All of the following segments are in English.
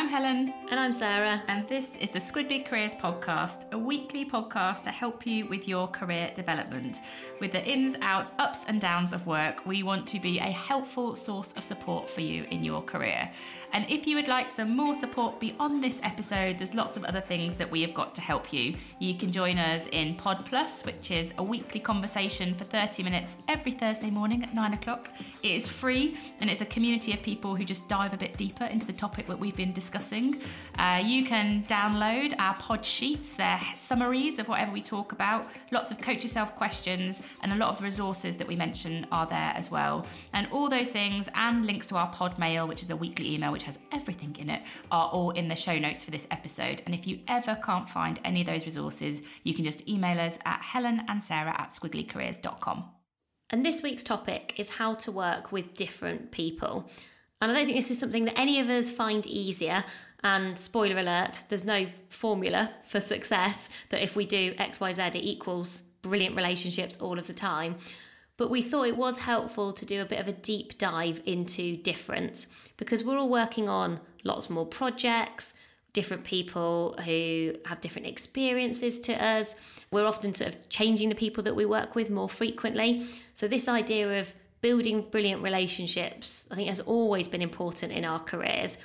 I'm Helen. And I'm Sarah. And this is the Squiggly Careers Podcast, a weekly podcast to help you with your career development. With the ins, outs, ups, and downs of work, we want to be a helpful source of support for you in your career. And if you would like some more support beyond this episode, there's lots of other things that we have got to help you. You can join us in Pod Plus, which is a weekly conversation for 30 minutes every Thursday morning at 9 o'clock. It is free and it's a community of people who just dive a bit deeper into the topic that we've been discussing. Uh, you can download our pod sheets, they're summaries of whatever we talk about, lots of coach yourself questions, and a lot of resources that we mention are there as well. And all those things and links to our pod mail, which is a weekly email which has everything in it, are all in the show notes for this episode. And if you ever can't find any of those resources, you can just email us at helen and sarah at squigglycareers.com. And this week's topic is how to work with different people. And I don't think this is something that any of us find easier. And spoiler alert, there's no formula for success that if we do XYZ, it equals brilliant relationships all of the time. But we thought it was helpful to do a bit of a deep dive into difference because we're all working on lots more projects, different people who have different experiences to us. We're often sort of changing the people that we work with more frequently. So, this idea of building brilliant relationships, I think, has always been important in our careers.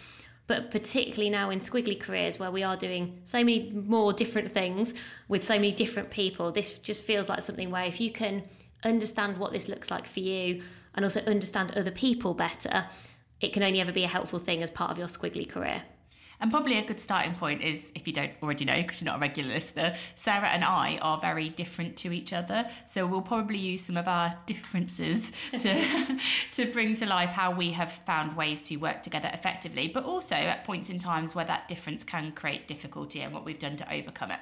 But particularly now in squiggly careers where we are doing so many more different things with so many different people, this just feels like something where if you can understand what this looks like for you and also understand other people better, it can only ever be a helpful thing as part of your squiggly career. And probably a good starting point is, if you don't already know, because you're not a regular listener, Sarah and I are very different to each other. So we'll probably use some of our differences to, to bring to life how we have found ways to work together effectively, but also at points in times where that difference can create difficulty and what we've done to overcome it.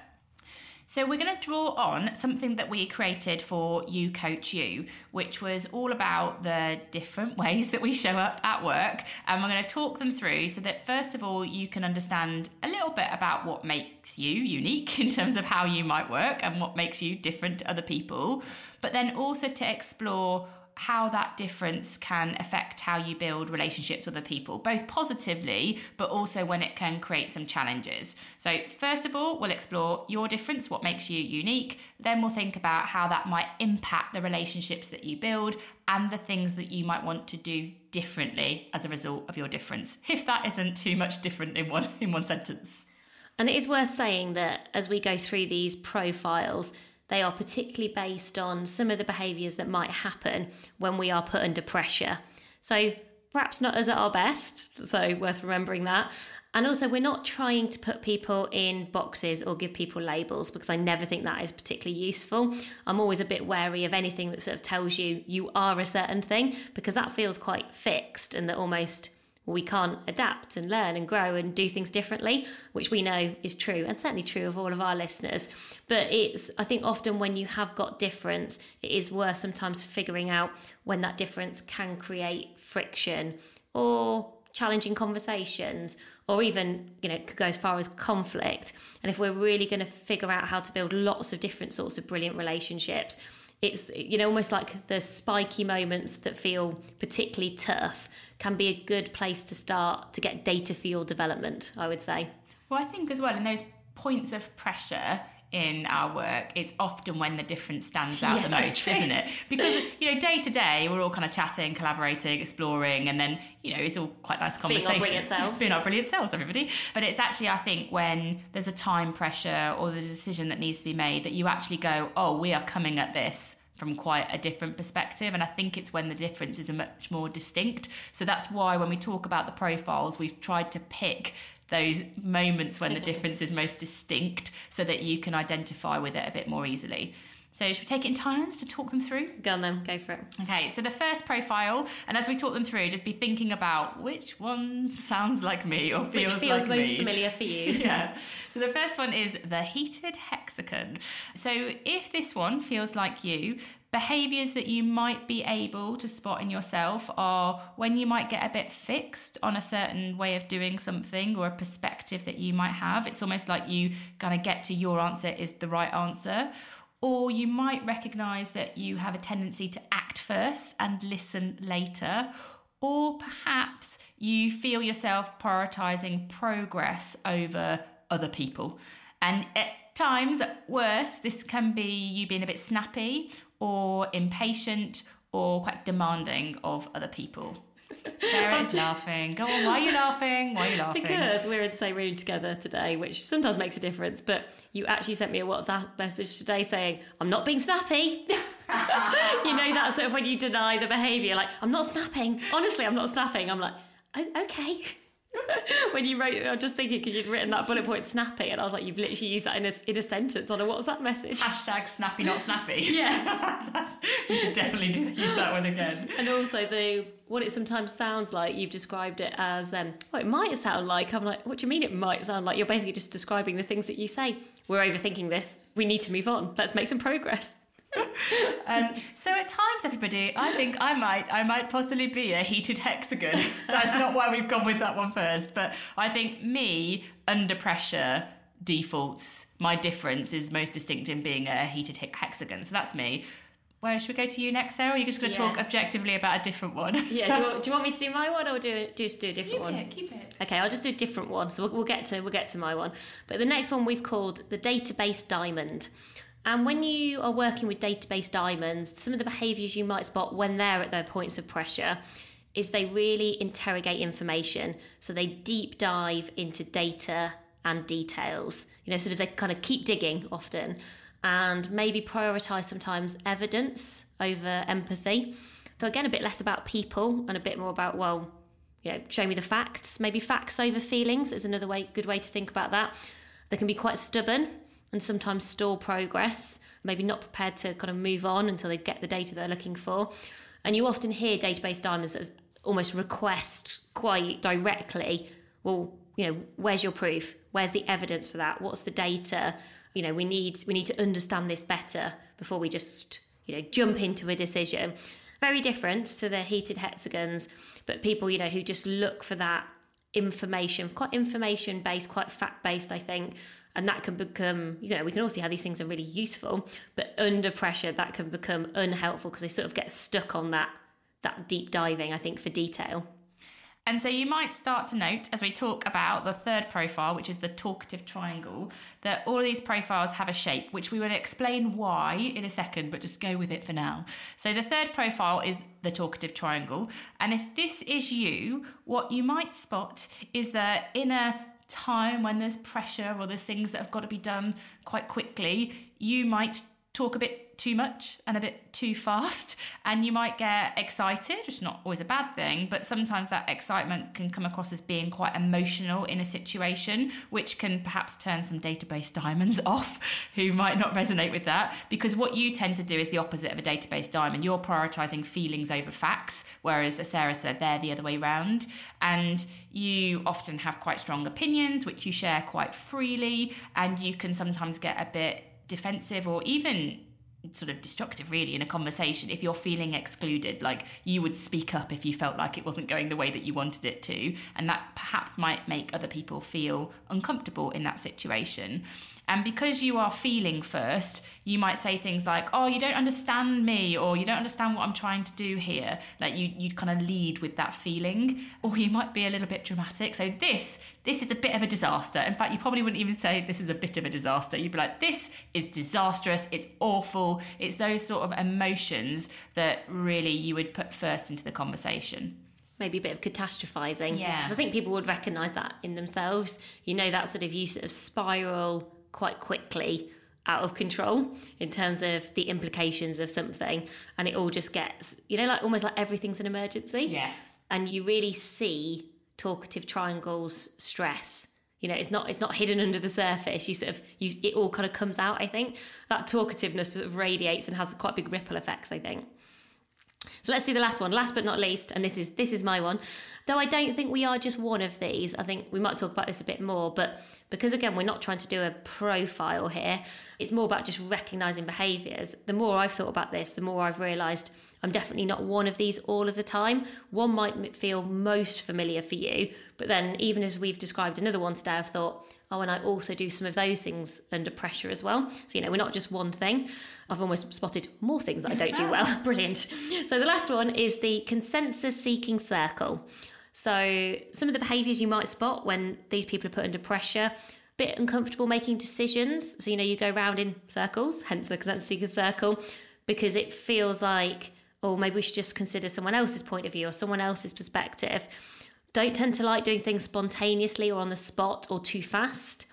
So, we're going to draw on something that we created for You Coach You, which was all about the different ways that we show up at work. And we're going to talk them through so that, first of all, you can understand a little bit about what makes you unique in terms of how you might work and what makes you different to other people, but then also to explore how that difference can affect how you build relationships with other people, both positively, but also when it can create some challenges. So, first of all, we'll explore your difference, what makes you unique. Then we'll think about how that might impact the relationships that you build and the things that you might want to do differently as a result of your difference, if that isn't too much different in one, in one sentence. And it is worth saying that as we go through these profiles, they are particularly based on some of the behaviours that might happen when we are put under pressure. So, perhaps not us at our best, so worth remembering that. And also, we're not trying to put people in boxes or give people labels because I never think that is particularly useful. I'm always a bit wary of anything that sort of tells you you are a certain thing because that feels quite fixed and that almost we can't adapt and learn and grow and do things differently, which we know is true and certainly true of all of our listeners. But it's, I think, often when you have got difference, it is worth sometimes figuring out when that difference can create friction or challenging conversations or even you know could go as far as conflict and if we're really going to figure out how to build lots of different sorts of brilliant relationships it's you know almost like the spiky moments that feel particularly tough can be a good place to start to get data for your development i would say. Well i think as well in those points of pressure in our work, it's often when the difference stands out Yeah, the most, isn't it? Because you know, day to day, we're all kind of chatting, collaborating, exploring, and then you know, it's all quite nice conversation. Being our brilliant selves. Being our brilliant selves, everybody. But it's actually, I think, when there's a time pressure or there's a decision that needs to be made that you actually go, oh, we are coming at this from quite a different perspective. And I think it's when the differences are much more distinct. So that's why when we talk about the profiles, we've tried to pick those moments when the difference is most distinct so that you can identify with it a bit more easily. So should we take it in turns to talk them through? Go on then, go for it. Okay, so the first profile, and as we talk them through, just be thinking about which one sounds like me or Which feels, feels like most me. familiar for you? yeah. So the first one is the heated hexagon. So if this one feels like you, behaviors that you might be able to spot in yourself are when you might get a bit fixed on a certain way of doing something or a perspective that you might have. It's almost like you kind of get to your answer is the right answer. Or you might recognize that you have a tendency to act first and listen later. Or perhaps you feel yourself prioritizing progress over other people. And at times, at worst, this can be you being a bit snappy or impatient or quite demanding of other people. Sarah is laughing. Go on, why are you laughing? Why are you laughing? Because we're in the same room together today, which sometimes makes a difference. But you actually sent me a WhatsApp message today saying, I'm not being snappy. you know, that sort of when you deny the behaviour, like, I'm not snapping. Honestly, I'm not snapping. I'm like, oh, okay. when you wrote, I'm just thinking because you'd written that bullet point snappy, and I was like, you've literally used that in a, in a sentence on a WhatsApp message. Hashtag snappy, not snappy. Yeah. We should definitely use that one again. And also the what it sometimes sounds like. You've described it as um, well. It might sound like. I'm like, what do you mean? It might sound like you're basically just describing the things that you say. We're overthinking this. We need to move on. Let's make some progress. Um, so at times, everybody, I think I might, I might possibly be a heated hexagon. That's not why we've gone with that one first, but I think me under pressure defaults. My difference is most distinct in being a heated he- hexagon. So that's me. Where should we go to you next, Sarah? Or are you just going to Yeah. talk objectively about a different one? Yeah. Do you, want, do you want me to do my one or do do just do a different keep one? it, keep it. Okay, I'll just do a different one. So we'll, we'll get to we'll get to my one. But the next one we've called the database diamond. And when you are working with database diamonds, some of the behaviours you might spot when they're at their points of pressure is they really interrogate information. So they deep dive into data and details. You know, sort of they kind of keep digging often and maybe prioritise sometimes evidence over empathy. So again, a bit less about people and a bit more about, well, you know, show me the facts. Maybe facts over feelings is another way, good way to think about that. They can be quite stubborn and sometimes stall progress, maybe not prepared to kind of move on until they get the data they're looking for. And you often hear database diamonds almost request quite directly, well, you know, where's your proof? Where's the evidence for that? What's the data? You know, we need we need to understand this better before we just, you know, jump into a decision. Very different to the heated hexagons, but people, you know, who just look for that information, quite information based, quite fact based, I think. And that can become, you know, we can all see how these things are really useful, but under pressure, that can become unhelpful because they sort of get stuck on that that deep diving, I think, for detail. And so you might start to note as we talk about the third profile, which is the talkative triangle, that all of these profiles have a shape, which we will explain why in a second, but just go with it for now. So the third profile is the talkative triangle. And if this is you, what you might spot is that in a time when there's pressure or there's things that have got to be done quite quickly, you might talk a bit too much and a bit too fast and you might get excited which is not always a bad thing but sometimes that excitement can come across as being quite emotional in a situation which can perhaps turn some database diamonds off who might not resonate with that because what you tend to do is the opposite of a database diamond. You're prioritizing feelings over facts whereas as sarah said they're the other way round. And you often have quite strong opinions which you share quite freely and you can sometimes get a bit defensive or even sort of destructive really in a conversation if you're feeling excluded. Like you would speak up if you felt like it wasn't going the way that you wanted it to and that perhaps might make other people feel uncomfortable in that situation And because you are feeling first, you might say things like, "Oh, you don't understand me," or "You don't understand what I'm trying to do here." Like you, you kind of lead with that feeling, or you might be a little bit dramatic. So this, this is a bit of a disaster. In fact, you probably wouldn't even say this is a bit of a disaster. You'd be like, "This is disastrous. It's awful." It's those sort of emotions that really you would put first into the conversation maybe a bit of catastrophizing. Yeah. Because I think people would recognise that in themselves. You know, that sort of you sort of spiral quite quickly out of control in terms of the implications of something. And it all just gets, you know, like almost like everything's an emergency. Yes. And you really see talkative triangles stress. You know, it's not it's not hidden under the surface. You sort of you it all kind of comes out, I think. That talkativeness sort of radiates and has quite big ripple effects, I think. So let's do the last one, last but not least, and this is this is my one. Though I don't think we are just one of these. I think we might talk about this a bit more, but because again we're not trying to do a profile here, it's more about just recognizing behaviors. The more I've thought about this, the more I've realized I'm definitely not one of these all of the time. One might feel most familiar for you, but then even as we've described another one today, I've thought, oh, and I also do some of those things under pressure as well. So, you know, we're not just one thing. I've almost spotted more things that I don't do well. Brilliant. So, the last one is the consensus seeking circle. So, some of the behaviors you might spot when these people are put under pressure a bit uncomfortable making decisions. So, you know, you go round in circles, hence the consensus seeking circle, because it feels like or maybe we should just consider someone else's point of view or someone else's perspective. Don't tend to like doing things spontaneously or on the spot or too fast.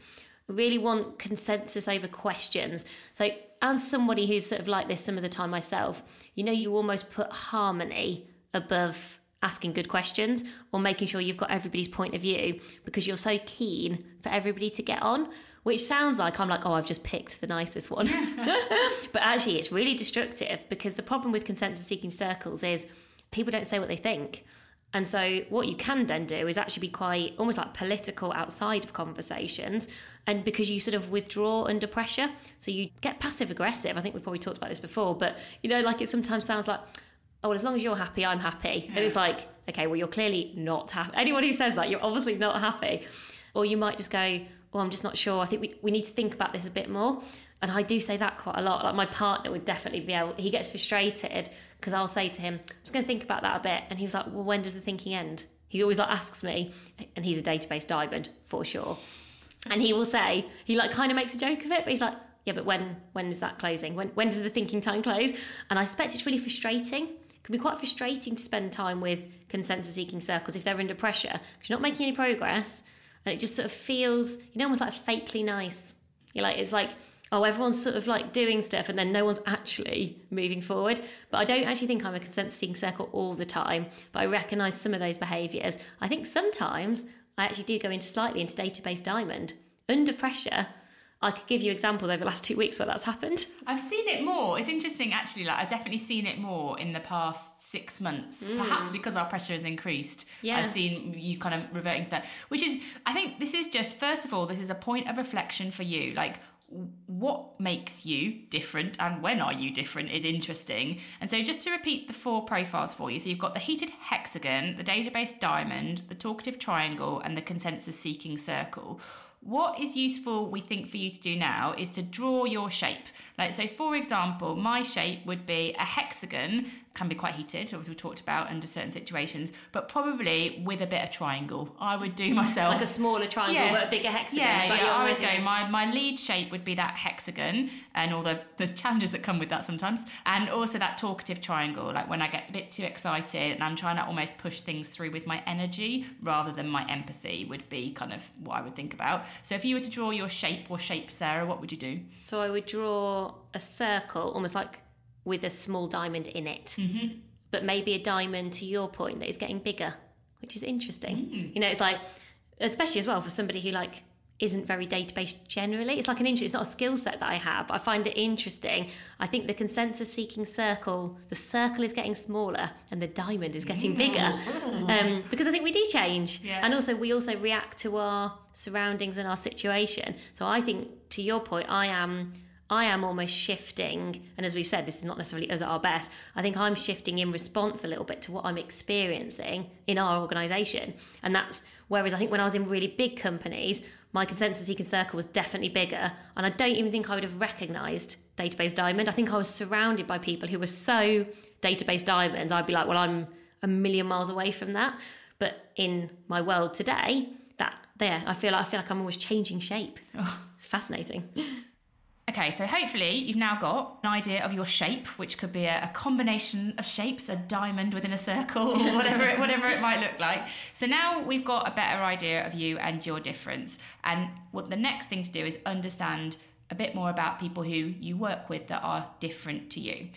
Really want consensus over questions. So, as somebody who's sort of like this some of the time myself, you know, you almost put harmony above asking good questions or making sure you've got everybody's point of view because you're so keen for everybody to get on which sounds like I'm like, oh, I've just picked the nicest one. but actually, it's really destructive because the problem with consensus seeking circles is people don't say what they think. And so, what you can then do is actually be quite almost like political outside of conversations. And because you sort of withdraw under pressure, so you get passive aggressive. I think we've probably talked about this before, but you know, like it sometimes sounds like, oh, well, as long as you're happy, I'm happy. Yeah. And it's like, okay, well, you're clearly not happy. Anyone who says that, you're obviously not happy. Or you might just go, oh, I'm just not sure. I think we, we need to think about this a bit more. And I do say that quite a lot. Like my partner would definitely be able, he gets frustrated because I'll say to him, I'm just going to think about that a bit. And he was like, well, when does the thinking end? He always like asks me, and he's a database diamond for sure. And he will say, he like kind of makes a joke of it, but he's like, yeah, but when when is that closing? When when does the thinking time close? And I suspect it's really frustrating. It can be quite frustrating to spend time with consensus seeking circles if they're under pressure because you're not making any progress and it just sort of feels, you know, almost like fakely nice. You're like, it's like, oh, everyone's sort of like doing stuff and then no one's actually moving forward. But I don't actually think I'm a consensus seeking circle all the time, but I recognise some of those behaviours. I think sometimes I actually do go into slightly into database diamond under pressure I could give you examples over the last two weeks where that's happened. I've seen it more. It's interesting, actually. Like I've definitely seen it more in the past six months, mm. perhaps because our pressure has increased. Yeah. I've seen you kind of reverting to that, which is, I think, this is just first of all, this is a point of reflection for you. Like, what makes you different and when are you different is interesting. And so, just to repeat the four profiles for you so, you've got the heated hexagon, the database diamond, the talkative triangle, and the consensus seeking circle what is useful, we think, for you to do now is to draw your shape. Like, so for example, my shape would be a hexagon can be quite heated, as we talked about under certain situations, but probably with a bit of triangle. I would do myself like a smaller triangle, yes. but a bigger hexagon. Yeah, yeah. I would go. My my lead shape would be that hexagon, and all the the challenges that come with that sometimes, and also that talkative triangle. Like when I get a bit too excited and I'm trying to almost push things through with my energy rather than my empathy would be kind of what I would think about. So if you were to draw your shape or shape, Sarah, what would you do? So I would draw a circle, almost like with a small diamond in it. Mm-hmm. But maybe a diamond, to your point, that is getting bigger, which is interesting. Mm. You know, it's like, especially as well for somebody who like isn't very database generally. It's like an interest. It's not a skill set that I have. I find it interesting. I think the consensus seeking circle, the circle is getting smaller and the diamond is getting bigger, um, because I think we do change, yeah. and also we also react to our surroundings and our situation. So I think, to your point, I am I am almost shifting, and as we've said, this is not necessarily us at our best. I think I'm shifting in response a little bit to what I'm experiencing in our organisation, and that's whereas I think when I was in really big companies, my consensus seeking circle was definitely bigger. And I don't even think I would have recognized database diamond. I think I was surrounded by people who were so database diamonds, I'd be like, well, I'm a million miles away from that. But in my world today, that there, I feel like I feel like I'm always changing shape. Oh. It's fascinating. Okay, so hopefully you've now got an idea of your shape, which could be a, a, combination of shapes, a diamond within a circle, or whatever it, whatever it might look like. So now we've got a better idea of you and your difference. And what the next thing to do is understand a bit more about people who you work with that are different to you.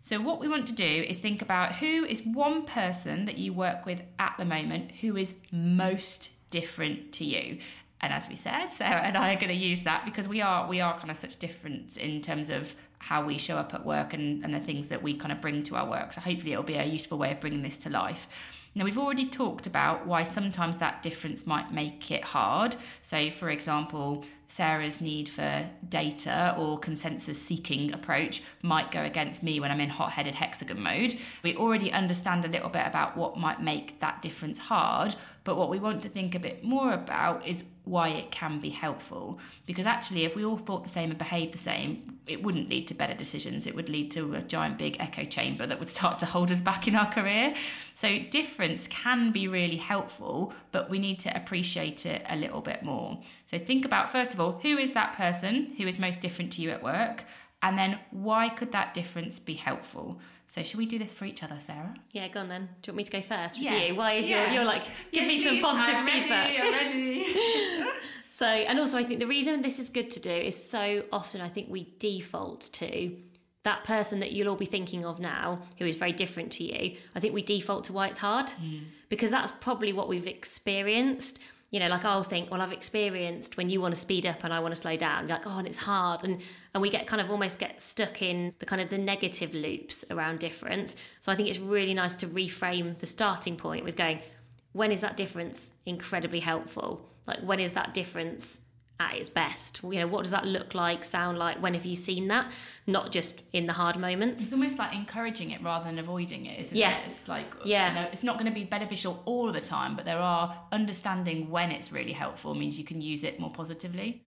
So what we want to do is think about who is one person that you work with at the moment who is most different to you. And as we said, Sarah and I are going to use that because we are we are kind of such different in terms of how we show up at work and, and the things that we kind of bring to our work. So hopefully it'll be a useful way of bringing this to life. Now, we've already talked about why sometimes that difference might make it hard. So, for example, Sarah's need for data or consensus seeking approach might go against me when I'm in hot headed hexagon mode. We already understand a little bit about what might make that difference hard, but what we want to think a bit more about is why it can be helpful. Because actually, if we all thought the same and behaved the same, it wouldn't lead to better decisions. It would lead to a giant big echo chamber that would start to hold us back in our career. So, difference can be really helpful, but we need to appreciate it a little bit more. So, think about first of all, who is that person who is most different to you at work? And then, why could that difference be helpful? So should we do this for each other, Sarah? Yeah, go on then. Do you want me to go first with yes. you? Why is yes. your you're like give yes, me some positive I'm feedback? Ready, I'm ready. so and also I think the reason this is good to do is so often I think we default to that person that you'll all be thinking of now who is very different to you. I think we default to why it's hard mm. because that's probably what we've experienced you know, like I'll think, well, I've experienced when you want to speed up and I want to slow down. You're like, oh, and it's hard, and and we get kind of almost get stuck in the kind of the negative loops around difference. So I think it's really nice to reframe the starting point with going, when is that difference incredibly helpful? Like when is that difference at its best. You know, what does that look like, sound like? When have you seen that? Not just in the hard moments. It's almost like encouraging it rather than avoiding it, isn't yes. it? It's like, yeah. You know, it's not going to be beneficial all the time, but there are understanding when it's really helpful means you can use it more positively.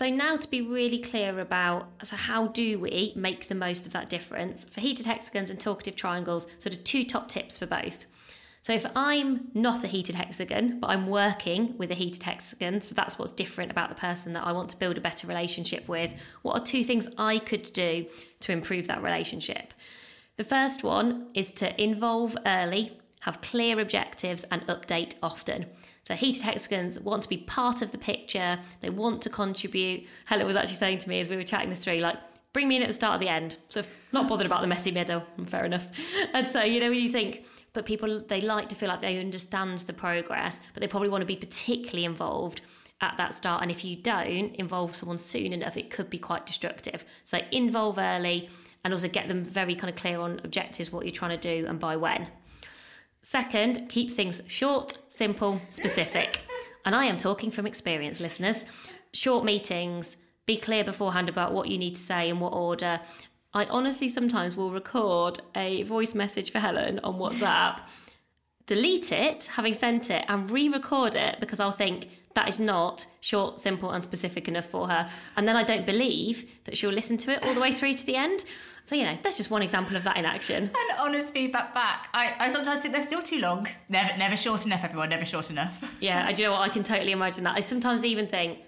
So now to be really clear about so how do we make the most of that difference for heated hexagons and talkative triangles, sort of two top tips for both. So if I'm not a heated hexagon, but I'm working with a heated hexagon, so that's what's different about the person that I want to build a better relationship with, what are two things I could do to improve that relationship? The first one is to involve early have clear objectives, and update often. So heated hexagons want to be part of the picture. They want to contribute. Helen was actually saying to me as we were chatting this through, like, bring me in at the start or the end. So not bothered about the messy middle. Fair enough. And so, you know, when you think, but people, they like to feel like they understand the progress, but they probably want to be particularly involved at that start. And if you don't involve someone soon enough, it could be quite destructive. So involve early and also get them very kind of clear on objectives, what you're trying to do and by when. Second, keep things short, simple, specific. and I am talking from experience, listeners. Short meetings, be clear beforehand about what you need to say in what order. I honestly sometimes will record a voice message for Helen on WhatsApp, delete it, having sent it, and re record it because I'll think, that is not short, simple, and specific enough for her. And then I don't believe that she'll listen to it all the way through to the end. So, you know, that's just one example of that in action. And honest feedback back. I, I sometimes think they're still too long. Never, never short enough, everyone, never short enough. Yeah, I do you know what? I can totally imagine that. I sometimes even think,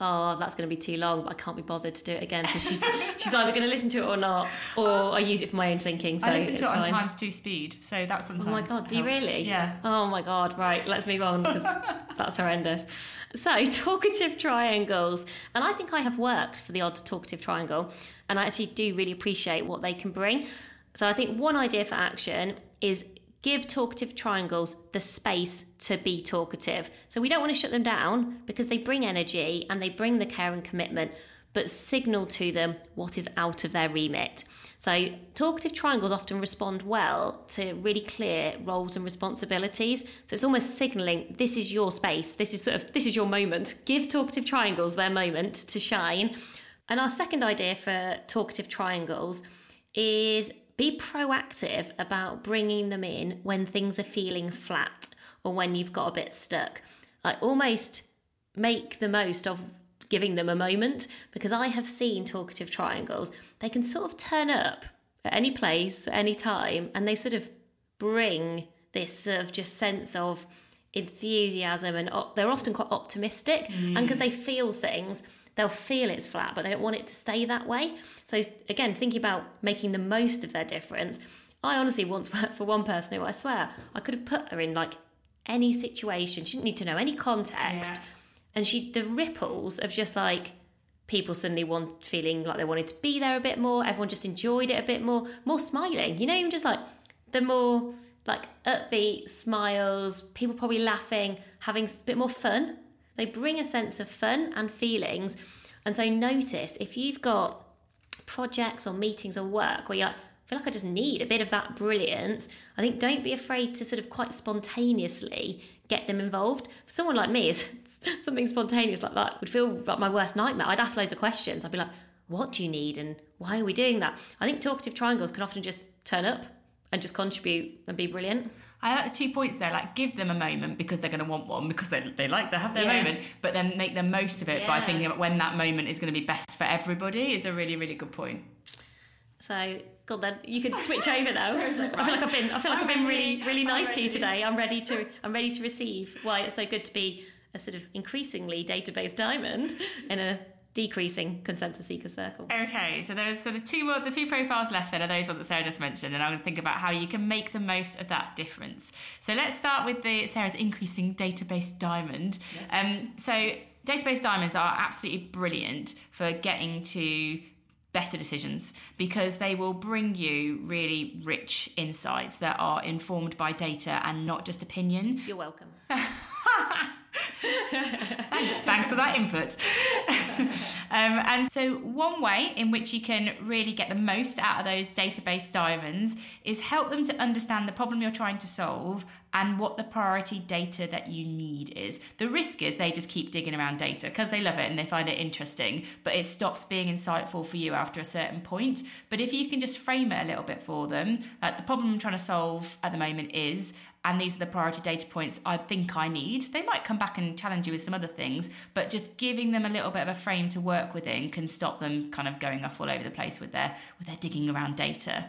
oh, that's going to be too long, but I can't be bothered to do it again. So she's she's either going to listen to it or not, or I use it for my own thinking. So I listen to it on fine. times two speed, so that's sometimes. Oh my god, do you helps. really? Yeah. Oh my god, right, let's move on because that's horrendous. So, talkative triangles. And I think I have worked for the odd talkative triangle, and I actually do really appreciate what they can bring. So, I think one idea for action is give talkative triangles the space to be talkative. So, we don't want to shut them down because they bring energy and they bring the care and commitment, but signal to them what is out of their remit. So, talkative triangles often respond well to really clear roles and responsibilities. So, it's almost signaling this is your space, this is sort of this is your moment. Give talkative triangles their moment to shine. And our second idea for talkative triangles is be proactive about bringing them in when things are feeling flat or when you've got a bit stuck. Like almost make the most of giving them a moment because I have seen talkative triangles. They can sort of turn up at any place, at any time, and they sort of bring this sort of just sense of enthusiasm and op- they're often quite optimistic and because mm. they feel things they'll feel it's flat but they don't want it to stay that way. So again thinking about making the most of their difference i honestly once worked for one person who i swear i could have put her in like any situation. She didn't need to know any context. Yeah. and she the ripples of just like people suddenly want feeling like they wanted to be there a bit more. Everyone just enjoyed it a bit more. More smiling you know even just like the more like upbeat smiles people probably laughing having a bit more fun they bring a sense of fun and feelings and so notice if you've got projects or meetings or work where you're like I feel like I just need a bit of that brilliance. I think don't be afraid to sort of quite spontaneously get them involved. For someone like me, something spontaneous like that would feel like my worst nightmare. I'd ask loads of questions. I'd be like, what do you need and why are we doing that? I think talkative triangles can often just turn up and just contribute and be brilliant. I like the two points there. Like, give them a moment because they're going to want one because they, they like to have their Yeah. moment, but then make the most of it by thinking about when that moment is going to be best for everybody. Is a really, really good point. So, God, then you could switch over now. I feel like I've been, I feel like I'm I've been ready. really, really nice to you today. I'm ready to, I'm ready to receive why it's so good to be a sort of increasingly database diamond in a decreasing consensus seeker circle. Okay, so there's so the two more the two profiles left then are those ones that Sarah just mentioned, and I'm going to think about how you can make the most of that difference. So let's start with the Sarah's increasing database diamond. Um, so database diamonds are absolutely brilliant for getting to better decisions because they will bring you really rich insights that are informed by data and not just opinion. You're welcome. Thanks for that input. um, and so, one way in which you can really get the most out of those database diamonds is help them to understand the problem you're trying to solve and what the priority data that you need is. The risk is they just keep digging around data because they love it and they find it interesting, but it stops being insightful for you after a certain point. But if you can just frame it a little bit for them, like the problem I'm trying to solve at the moment is, and these are the priority data points I think I need. They might come back and challenge you with some other things, but just giving them a little bit of a frame to work within can stop them kind of going off all over the place with their with their digging around data.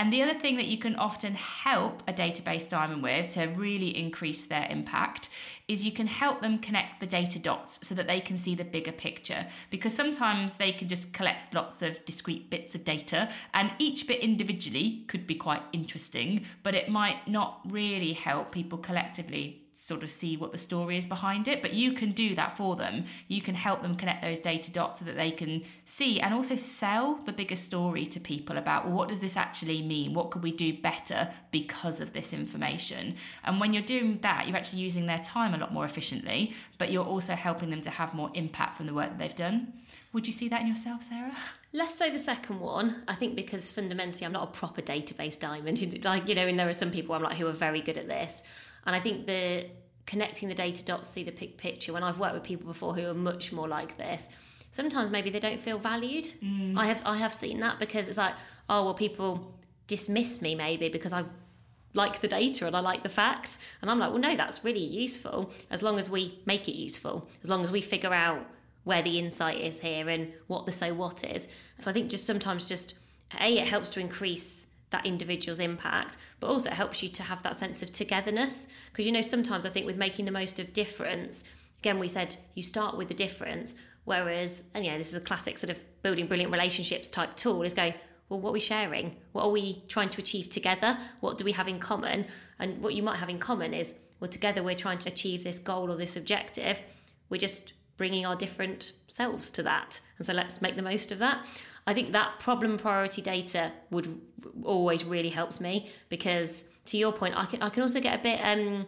And the other thing that you can often help a database diamond with to really increase their impact is you can help them connect the data dots so that they can see the bigger picture. Because sometimes they can just collect lots of discrete bits of data, and each bit individually could be quite interesting, but it might not really help people collectively sort of see what the story is behind it. But you can do that for them. You can help them connect those data dots so that they can see and also sell the bigger story to people about well, what does this actually mean? What could we do better because of this information? And when you're doing that, you're actually using their time a lot more efficiently, but you're also helping them to have more impact from the work that they've done. Would you see that in yourself, Sarah? Less so the second one, I think, because fundamentally I'm not a proper database diamond. Like, you know, and there are some people I'm like who are very good at this. And I think the connecting the data dots, see the big picture. When I've worked with people before who are much more like this, sometimes maybe they don't feel valued. Mm. I have I have seen that because it's like, oh well, people dismiss me maybe because I like the data and I like the facts. And I'm like, well, no, that's really useful as long as we make it useful, as long as we figure out where the insight is here and what the so what is. So I think just sometimes just a it helps to increase that individual's impact, but also it helps you to have that sense of togetherness. Because you know, sometimes I think with making the most of difference, again, we said you start with the difference, whereas, and yeah, this is a classic sort of building brilliant relationships type tool is going, well, what are we sharing? What are we trying to achieve together? What do we have in common? And what you might have in common is, well, together we're trying to achieve this goal or this objective. We're just bringing our different selves to that. And so let's make the most of that. I think that problem priority data would always really helps me because to your point, I can I can also get a bit um,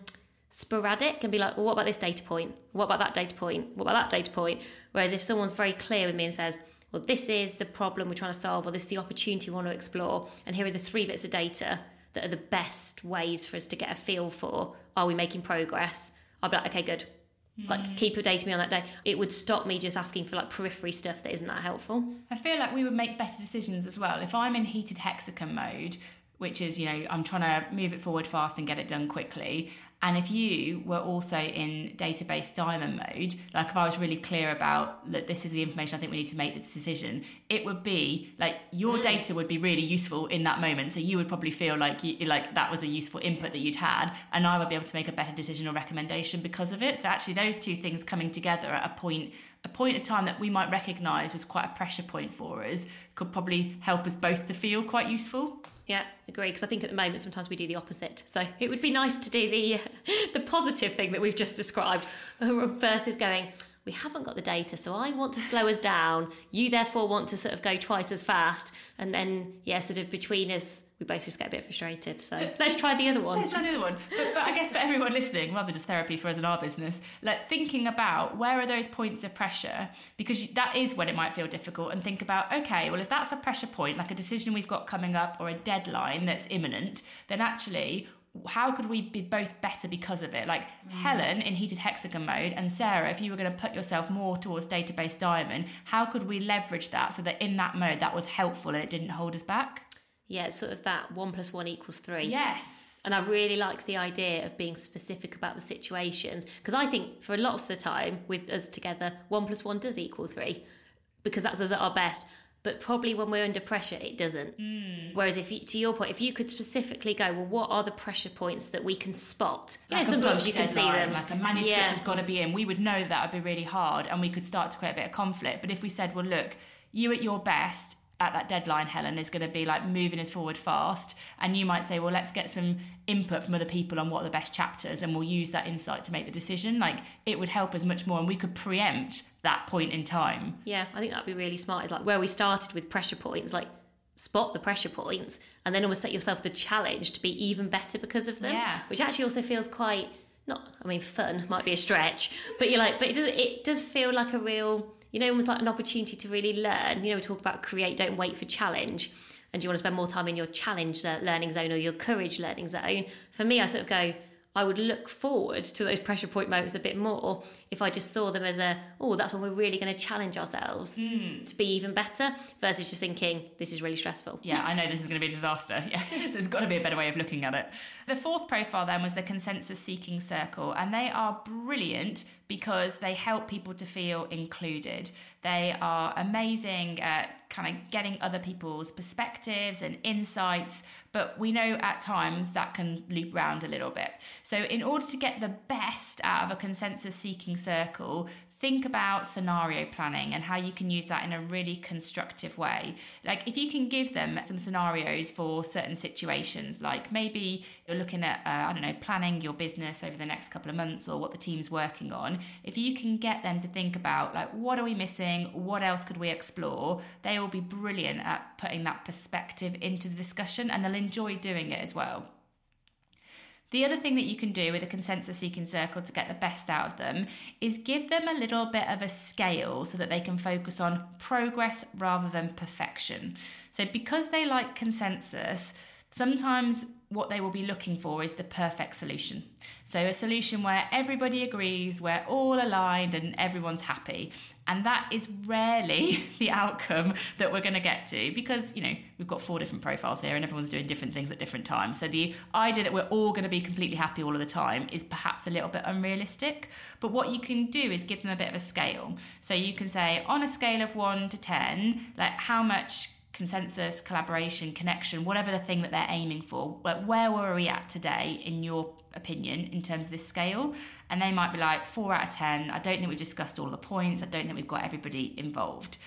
sporadic and be like, well, what about this data point? What about that data point? What about that data point? Whereas if someone's very clear with me and says, well, this is the problem we're trying to solve, or this is the opportunity we want to explore, and here are the three bits of data that are the best ways for us to get a feel for are we making progress? I'll be like, okay, good like mm. keep updating me on that day it would stop me just asking for like periphery stuff that isn't that helpful i feel like we would make better decisions as well if i'm in heated hexagon mode which is you know i'm trying to move it forward fast and get it done quickly and if you were also in database diamond mode, like if I was really clear about that this is the information I think we need to make this decision, it would be like your mm. data would be really useful in that moment. So you would probably feel like you, like that was a useful input that you'd had, and I would be able to make a better decision or recommendation because of it. So actually, those two things coming together at a point a point of time that we might recognise was quite a pressure point for us could probably help us both to feel quite useful. Yeah, agree. Because I think at the moment sometimes we do the opposite. So it would be nice to do the the positive thing that we've just described versus going we haven't got the data, so I want to slow us down. You therefore want to sort of go twice as fast, and then yeah, sort of between us, we both just get a bit frustrated. So let's try the other one. Let's try the other one. But, but I guess for everyone listening, rather just therapy for us in our business, like thinking about where are those points of pressure, because that is when it might feel difficult, and think about okay, well if that's a pressure point, like a decision we've got coming up or a deadline that's imminent, then actually how could we be both better because of it? Like mm. Helen in heated hexagon mode and Sarah, if you were going to put yourself more towards database diamond, how could we leverage that so that in that mode that was helpful and it didn't hold us back? Yeah, it's sort of that one plus one equals three. Yes. And I really like the idea of being specific about the situations because I think for lots of the time with us together, one plus one does equal three because that's us at our best but probably when we're under pressure it doesn't. Mm. whereas if you, to your point if you could specifically go well what are the pressure points that we can spot? Like know, sometimes you can see them. like a manuscript yeah. has got to be in. We would know that would be really hard and we could start to create a bit of conflict. But if we said well look you at your best at that deadline, Helen, is going to be like moving us forward fast. And you might say, well, let's get some input from other people on what are the best chapters, and we'll use that insight to make the decision. Like it would help us much more, and we could preempt that point in time. Yeah, I think that'd be really smart. Is like where we started with pressure points, like spot the pressure points, and then almost set yourself the challenge to be even better because of them. Yeah. Which actually also feels quite not. I mean, fun might be a stretch, but you're like, but it does. It does feel like a real you know, almost like an opportunity to really learn. You know, we talk about create, don't wait for challenge. And you want to spend more time in your challenge learning zone or your courage learning zone? For me, I sort of go, I would look forward to those pressure point moments a bit more if I just saw them as a, oh, that's when we're really going to challenge ourselves mm. to be even better versus just thinking, this is really stressful. Yeah, I know this is going to be a disaster. Yeah, there's got to be a better way of looking at it. The fourth profile then was the consensus seeking circle, and they are brilliant because they help people to feel included. They are amazing at kind of getting other people's perspectives and insights, but we know at times that can loop round a little bit. So, in order to get the best out of a consensus seeking circle, think about scenario planning and how you can use that in a really constructive way. Like if you can give them some scenarios for certain situations, like maybe you're looking at, uh, I don't know, planning your business over the next couple of months or what the team's working on, if you can get them to think about, like, what are we missing? What else could we explore? They will be brilliant at putting that perspective into the discussion and they'll enjoy doing it as well. The other thing that you can do with a consensus seeking circle to get the best out of them is give them a little bit of a scale so that they can focus on progress rather than perfection. So, because they like consensus, sometimes what they will be looking for is the perfect solution. So, a solution where everybody agrees, we're all aligned, and everyone's happy. And that is rarely the outcome that we're going to get to because, you know, we've got four different profiles here and everyone's doing different things at different times. So, the idea that we're all going to be completely happy all of the time is perhaps a little bit unrealistic. But what you can do is give them a bit of a scale. So, you can say, on a scale of one to 10, like, how much consensus, collaboration, connection, whatever the thing that they're aiming for. Like, where were we at today, in your opinion, in terms of this scale? And they might be like, four out of 10. I don't think we've discussed all the points. I don't think we've got everybody involved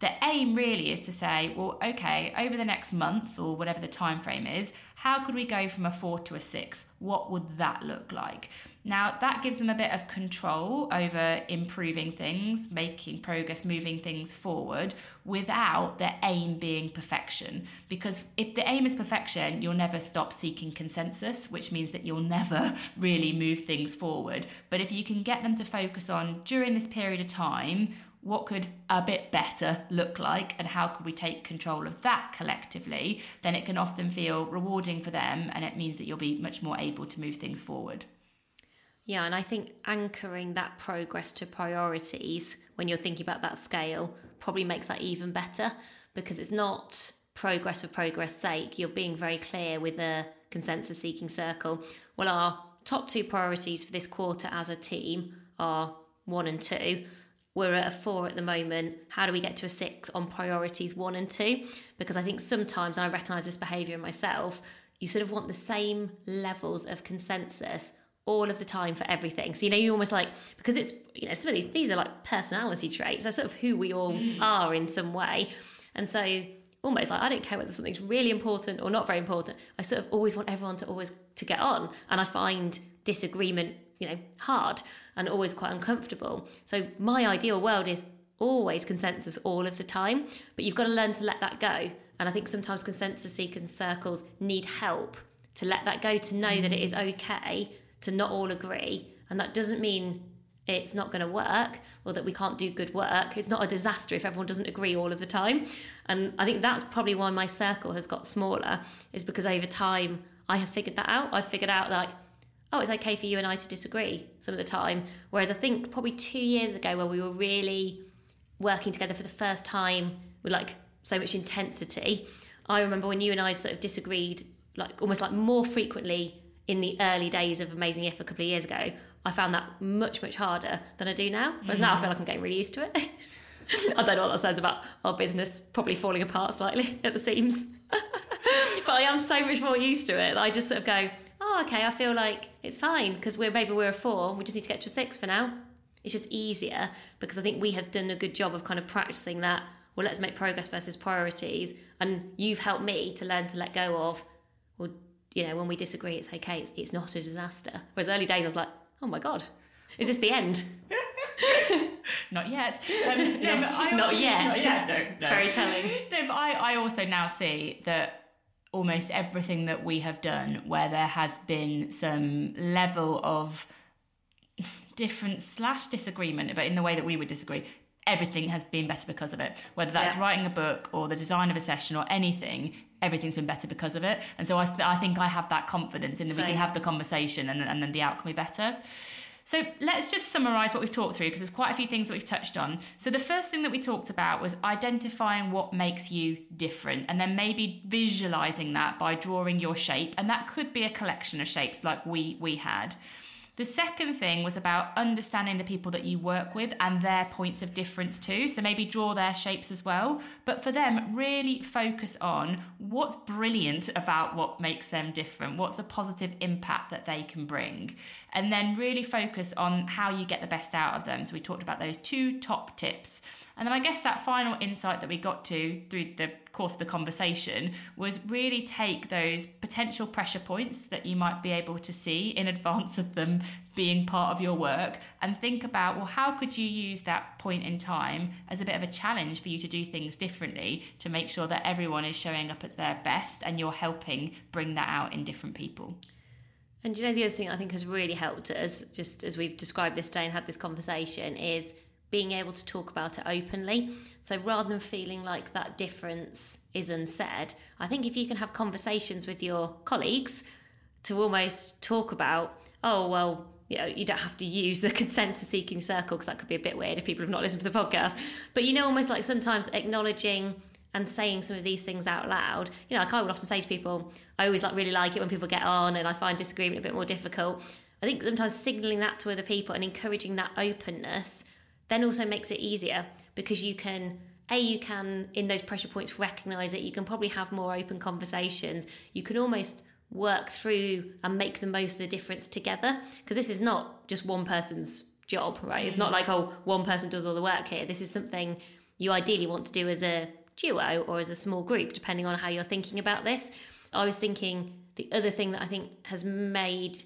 the aim really is to say well okay over the next month or whatever the time frame is how could we go from a 4 to a 6 what would that look like now that gives them a bit of control over improving things making progress moving things forward without the aim being perfection because if the aim is perfection you'll never stop seeking consensus which means that you'll never really move things forward but if you can get them to focus on during this period of time what could a bit better look like and how could we take control of that collectively, then it can often feel rewarding for them and it means that you'll be much more able to move things forward. Yeah, and I think anchoring that progress to priorities when you're thinking about that scale probably makes that even better because it's not progress for progress sake. You're being very clear with a consensus seeking circle. Well, our top two priorities for this quarter as a team are one and two we're at a four at the moment. How do we get to a six on priorities one and two? Because I think sometimes, and I recognize this behavior in myself, you sort of want the same levels of consensus all of the time for everything. So you know, you almost like because it's you know some of these these are like personality traits. They're sort of who we all mm. are in some way, and so almost like I don't care whether something's really important or not very important. I sort of always want everyone to always to get on, and I find disagreement you know, hard and always quite uncomfortable. So my ideal world is always consensus all of the time, but you've got to learn to let that go. And I think sometimes consensus seeking circles need help to let that go, to know that it is okay to not all agree. And that doesn't mean it's not going to work or that we can't do good work. It's not a disaster if everyone doesn't agree all of the time. And I think that's probably why my circle has got smaller, is because over time I have figured that out. I've figured out like oh, it's okay for you and I to disagree some of the time. Whereas I think probably two years ago, where we were really working together for the first time with like so much intensity, I remember when you and I sort of disagreed, like almost like more frequently in the early days of Amazing If a couple of years ago. I found that much, much harder than I do now. Whereas now I feel mm. like I'm getting really used to it. I don't know what that says about our business probably falling apart slightly at the seams. but I am so much more used to it. I just sort of go, oh, okay, I feel like it's fine because we're maybe we're a four, we just need to get to a six for now. It's just easier because I think we have done a good job of kind of practicing that. Well, let's make progress versus priorities, and you've helped me to learn to let go of. You know, when we disagree, it's okay. It's, it's not a disaster. Whereas early days, I was like, oh my god, is this the end? not yet. Um, no, not, yet. not yet. No, no. Very telling. No, but I, I also now see that almost everything that we have done where there has been some level of different slash disagreement, but in the way that we would disagree, everything has been better because of it. Whether that's yeah. writing a book or the design of a session or anything, everything's been better because of it. And so I, th- I think I have that confidence in that Same. we can have the conversation and, and then the outcome be better. So let's just summarize what we've talked through because there's quite a few things that we've touched on. So the first thing that we talked about was identifying what makes you different and then maybe visualizing that by drawing your shape and that could be a collection of shapes like we we had. The second thing was about understanding the people that you work with and their points of difference too. So maybe draw their shapes as well. But for them, really focus on what's brilliant about what makes them different, what's the positive impact that they can bring. And then really focus on how you get the best out of them. So we talked about those two top tips. And then I guess that final insight that we got to through the course of the conversation was really take those potential pressure points that you might be able to see in advance of them being part of your work and think about, well, how could you use that point in time as a bit of a challenge for you to do things differently to make sure that everyone is showing up at their best and you're helping bring that out in different people? And you know, the other thing I think has really helped us, just as we've described this day and had this conversation, is being able to talk about it openly. So rather than feeling like that difference is unsaid, I think if you can have conversations with your colleagues to almost talk about, oh, well, you know, you don't have to use the consensus seeking circle because that could be a bit weird if people have not listened to the podcast. But you know, almost like sometimes acknowledging and saying some of these things out loud. You know, like I would often say to people, I always like really like it when people get on and I find disagreement a bit more difficult. I think sometimes signaling that to other people and encouraging that openness then also makes it easier because you can a you can in those pressure points recognize it you can probably have more open conversations. You can almost work through and make the most of the difference together because this is not just one person's job right? It's not mm. like oh one person does all the work here. This is something you ideally want to do as a duo or as a small group depending on how you're thinking about this. I was thinking the other thing that i think has made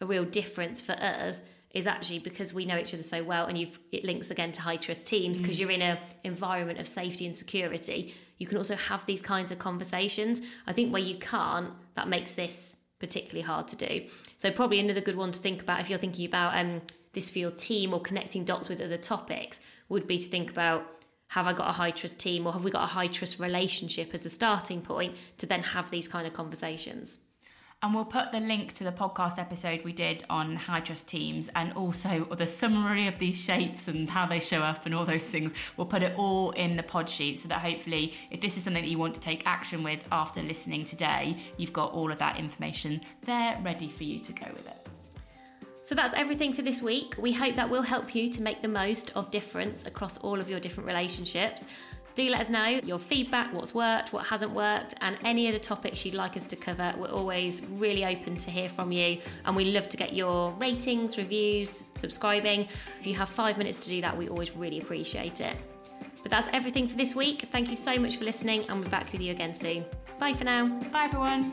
a real difference for us is actually because we know each other so well and you've it links again to high trust teams because mm. you're in an environment of safety and security you can also have these kinds of conversations i think where you can't that makes this particularly hard to do so probably another good one to think about if you're thinking about um, this for your team or connecting dots with other topics would be to think about have I got a high trust team or have we got a high trust relationship as a starting point to then have these kind of conversations? And we'll put the link to the podcast episode we did on high trust teams and also the summary of these shapes and how they show up and all those things. We'll put it all in the pod sheet so that hopefully, if this is something that you want to take action with after listening today, you've got all of that information there ready for you to go with it. So that's everything for this week. We hope that will help you to make the most of difference across all of your different relationships. Do let us know your feedback, what's worked, what hasn't worked, and any other topics you'd like us to cover. We're always really open to hear from you, and we love to get your ratings, reviews, subscribing. If you have five minutes to do that, we always really appreciate it. But that's everything for this week. Thank you so much for listening, and we'll be back with you again soon. Bye for now. Bye, everyone.